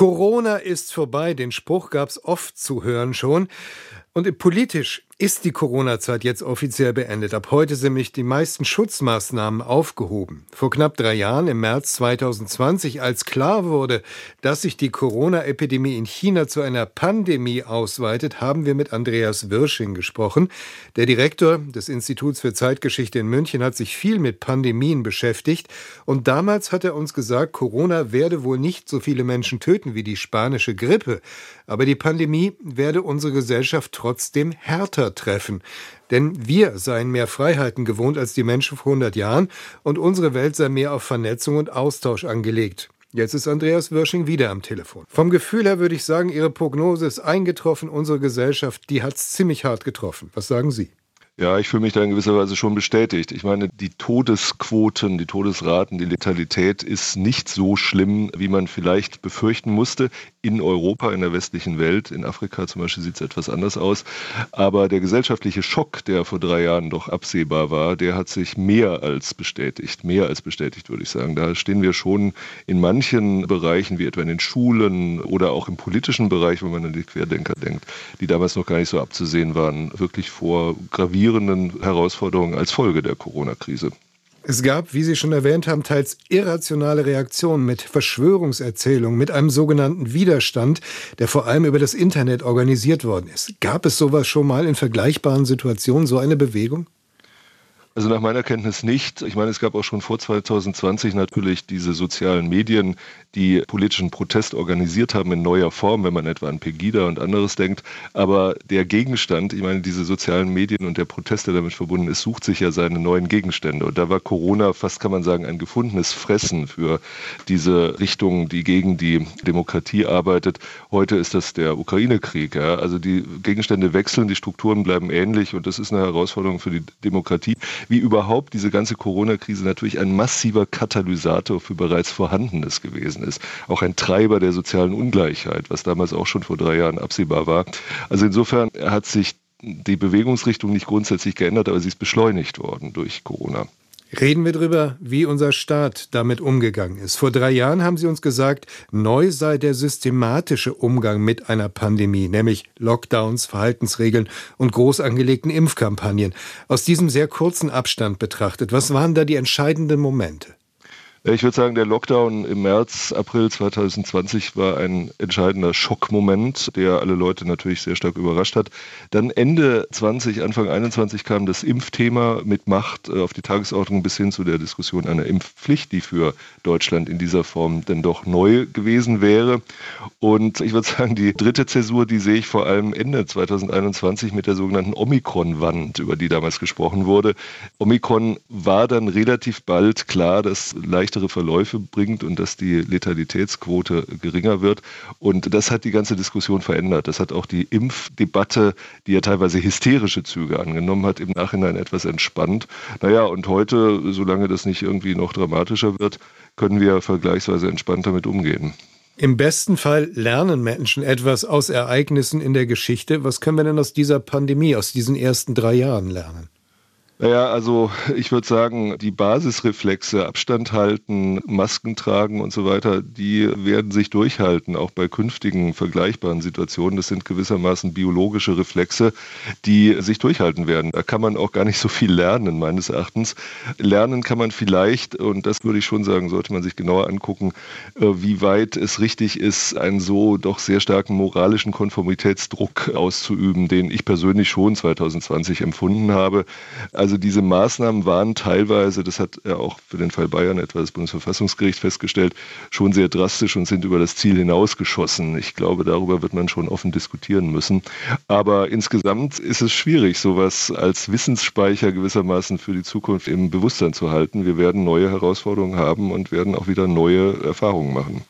Corona ist vorbei, den Spruch gab es oft zu hören schon. Und politisch ist die Corona-Zeit jetzt offiziell beendet. Ab heute sind nämlich die meisten Schutzmaßnahmen aufgehoben. Vor knapp drei Jahren, im März 2020, als klar wurde, dass sich die Corona-Epidemie in China zu einer Pandemie ausweitet, haben wir mit Andreas Wirsching gesprochen. Der Direktor des Instituts für Zeitgeschichte in München hat sich viel mit Pandemien beschäftigt. Und damals hat er uns gesagt, Corona werde wohl nicht so viele Menschen töten wie die spanische Grippe. Aber die Pandemie werde unsere Gesellschaft trotzdem härter treffen. Denn wir seien mehr Freiheiten gewohnt als die Menschen vor 100 Jahren und unsere Welt sei mehr auf Vernetzung und Austausch angelegt. Jetzt ist Andreas Wirsching wieder am Telefon. Vom Gefühl her würde ich sagen, Ihre Prognose ist eingetroffen. Unsere Gesellschaft, die hat es ziemlich hart getroffen. Was sagen Sie? Ja, ich fühle mich da in gewisser Weise schon bestätigt. Ich meine, die Todesquoten, die Todesraten, die Letalität ist nicht so schlimm, wie man vielleicht befürchten musste. In Europa, in der westlichen Welt, in Afrika zum Beispiel sieht es etwas anders aus. Aber der gesellschaftliche Schock, der vor drei Jahren doch absehbar war, der hat sich mehr als bestätigt. Mehr als bestätigt, würde ich sagen. Da stehen wir schon in manchen Bereichen, wie etwa in den Schulen oder auch im politischen Bereich, wenn man an die Querdenker denkt, die damals noch gar nicht so abzusehen waren, wirklich vor gravierenden gravierenden Herausforderungen als Folge der Corona-Krise. Es gab, wie Sie schon erwähnt haben, teils irrationale Reaktionen mit Verschwörungserzählungen, mit einem sogenannten Widerstand, der vor allem über das Internet organisiert worden ist. Gab es sowas schon mal in vergleichbaren Situationen, so eine Bewegung? Also nach meiner Kenntnis nicht. Ich meine, es gab auch schon vor 2020 natürlich diese sozialen Medien, die politischen Protest organisiert haben in neuer Form, wenn man etwa an Pegida und anderes denkt. Aber der Gegenstand, ich meine, diese sozialen Medien und der Protest, der damit verbunden ist, sucht sich ja seine neuen Gegenstände. Und da war Corona fast, kann man sagen, ein gefundenes Fressen für diese Richtung, die gegen die Demokratie arbeitet. Heute ist das der Ukraine-Krieg. Ja? Also die Gegenstände wechseln, die Strukturen bleiben ähnlich und das ist eine Herausforderung für die Demokratie wie überhaupt diese ganze Corona-Krise natürlich ein massiver Katalysator für bereits Vorhandenes gewesen ist. Auch ein Treiber der sozialen Ungleichheit, was damals auch schon vor drei Jahren absehbar war. Also insofern hat sich die Bewegungsrichtung nicht grundsätzlich geändert, aber sie ist beschleunigt worden durch Corona. Reden wir darüber, wie unser Staat damit umgegangen ist. Vor drei Jahren haben Sie uns gesagt, neu sei der systematische Umgang mit einer Pandemie, nämlich Lockdowns, Verhaltensregeln und groß angelegten Impfkampagnen. Aus diesem sehr kurzen Abstand betrachtet, was waren da die entscheidenden Momente? Ich würde sagen, der Lockdown im März, April 2020 war ein entscheidender Schockmoment, der alle Leute natürlich sehr stark überrascht hat. Dann Ende 20, Anfang 21 kam das Impfthema mit Macht äh, auf die Tagesordnung bis hin zu der Diskussion einer Impfpflicht, die für Deutschland in dieser Form denn doch neu gewesen wäre. Und ich würde sagen, die dritte Zäsur, die sehe ich vor allem Ende 2021 mit der sogenannten Omikron-Wand, über die damals gesprochen wurde. Omikron war dann relativ bald klar, dass leicht leichtere Verläufe bringt und dass die Letalitätsquote geringer wird. Und das hat die ganze Diskussion verändert. Das hat auch die Impfdebatte, die ja teilweise hysterische Züge angenommen hat, im Nachhinein etwas entspannt. Naja, und heute, solange das nicht irgendwie noch dramatischer wird, können wir vergleichsweise entspannt damit umgehen. Im besten Fall lernen Menschen etwas aus Ereignissen in der Geschichte. Was können wir denn aus dieser Pandemie, aus diesen ersten drei Jahren lernen? Naja, also ich würde sagen, die Basisreflexe, Abstand halten, Masken tragen und so weiter, die werden sich durchhalten, auch bei künftigen vergleichbaren Situationen. Das sind gewissermaßen biologische Reflexe, die sich durchhalten werden. Da kann man auch gar nicht so viel lernen, meines Erachtens. Lernen kann man vielleicht, und das würde ich schon sagen, sollte man sich genauer angucken, äh, wie weit es richtig ist, einen so doch sehr starken moralischen Konformitätsdruck auszuüben, den ich persönlich schon 2020 empfunden habe. Also also diese Maßnahmen waren teilweise, das hat ja auch für den Fall Bayern etwa das Bundesverfassungsgericht festgestellt, schon sehr drastisch und sind über das Ziel hinausgeschossen. Ich glaube, darüber wird man schon offen diskutieren müssen. Aber insgesamt ist es schwierig, sowas als Wissensspeicher gewissermaßen für die Zukunft im Bewusstsein zu halten. Wir werden neue Herausforderungen haben und werden auch wieder neue Erfahrungen machen.